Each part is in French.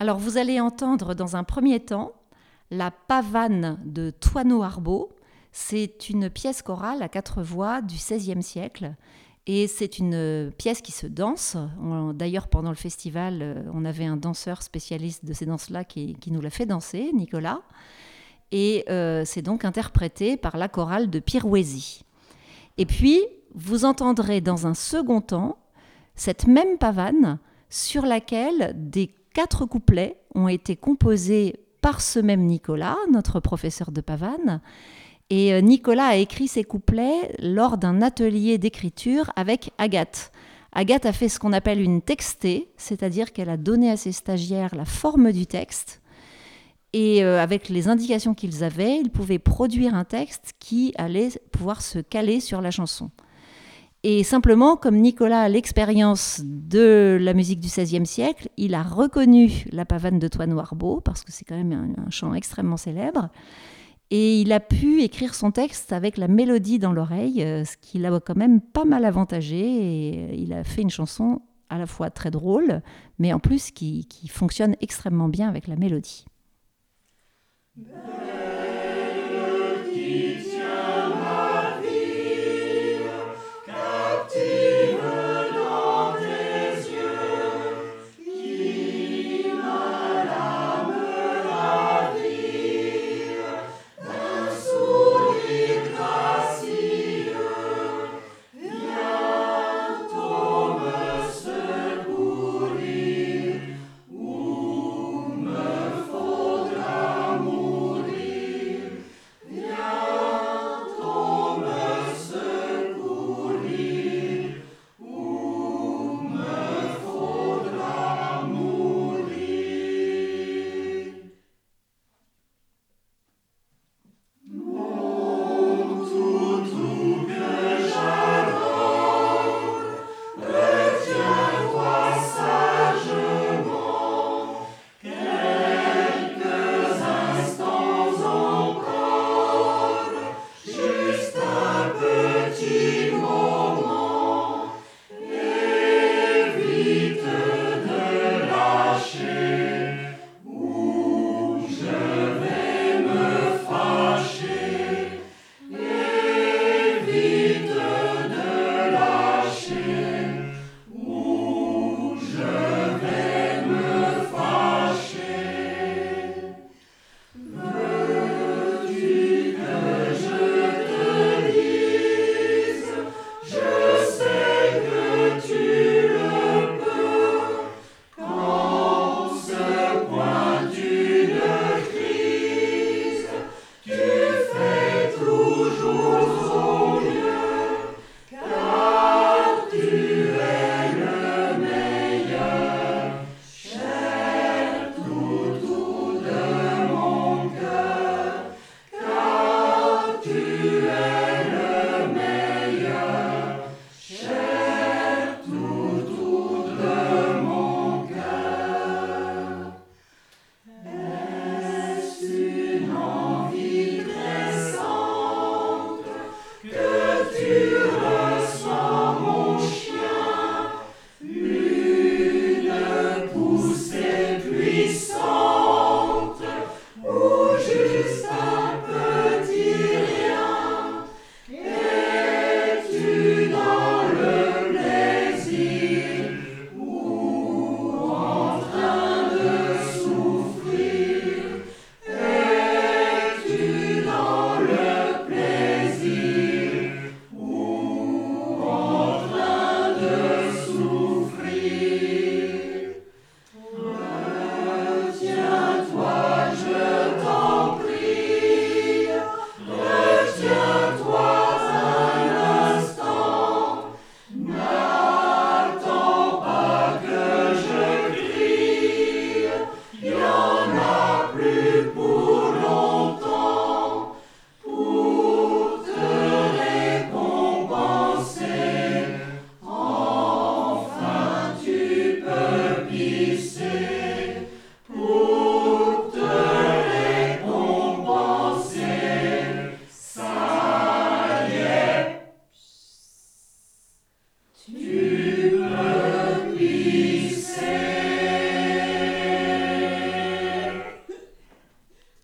Alors vous allez entendre dans un premier temps la pavane de Toineau Arbeau. C'est une pièce chorale à quatre voix du XVIe siècle. Et c'est une pièce qui se danse. D'ailleurs, pendant le festival, euh, on avait un danseur spécialiste de ces danses-là qui, nous l'a fait danser, Nicolas. Et euh, c'est donc interprété par la chorale de Pirouésie. Et puis, vous entendrez dans un second temps cette même pavane sur laquelle des quatre couplets ont été composés par ce même Nicolas, notre professeur de pavane. Et euh, Nicolas a écrit ces couplets lors d'un atelier d'écriture avec Agathe. Agathe a fait ce qu'on appelle une textée, c'est-à-dire qu'elle a donné à ses stagiaires la forme du texte. Et euh, avec les indications qu'ils avaient, ils pouvaient produire un texte qui allait pouvoir se caler sur la chanson. Et simplement, comme Nicolas a l'expérience de la musique du XVIe siècle, il a reconnu la pavane de Toine Noirbeau, parce que c'est quand même un, chant extrêmement célèbre, et il a pu écrire son texte avec la mélodie dans l'oreille, euh, ce qui l'a quand même pas mal avantagé, et il a fait une chanson à la fois très drôle, mais en plus qui, qui fonctionne extrêmement bien avec la mélodie.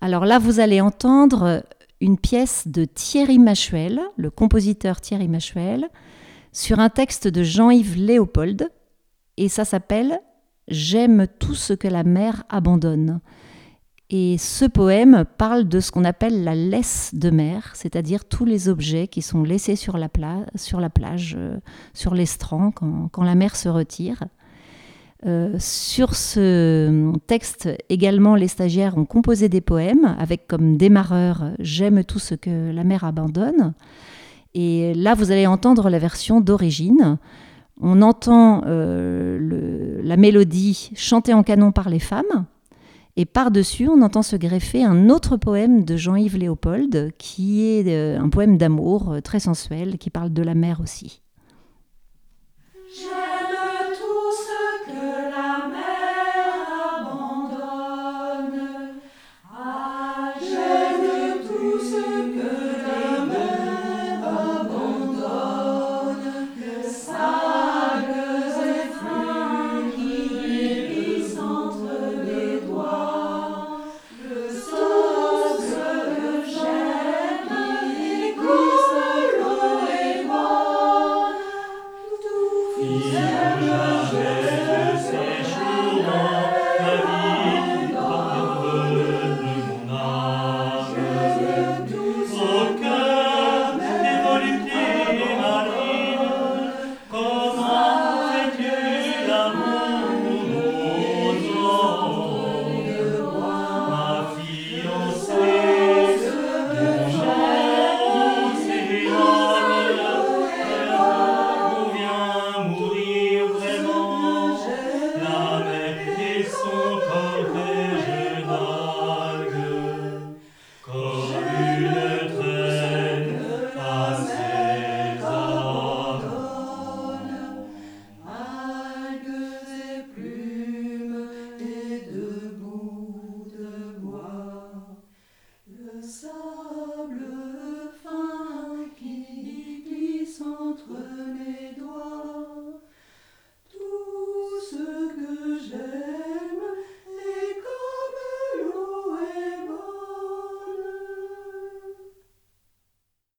Alors là, vous allez entendre une pièce de Thierry Machuel, le compositeur Thierry Machuel, sur un texte de Jean-Yves Léopold, et ça s'appelle J'aime tout ce que la mer abandonne. Et ce poème parle de ce qu'on appelle la laisse de mer, c'est-à-dire tous les objets qui sont laissés sur la, plage, euh, sur l'estran, quand, quand, la mer se retire. Euh, sur ce texte également, les stagiaires ont composé des poèmes avec comme démarreur J'aime tout ce que la mer abandonne. Et là, vous allez entendre la version d'origine. On entend euh, la mélodie chantée en canon par les femmes. Et par-dessus, on entend se greffer un autre poème de Jean-Yves Léopold, qui est euh, un poème d'amour très sensuel, qui parle de la mer aussi. Amen.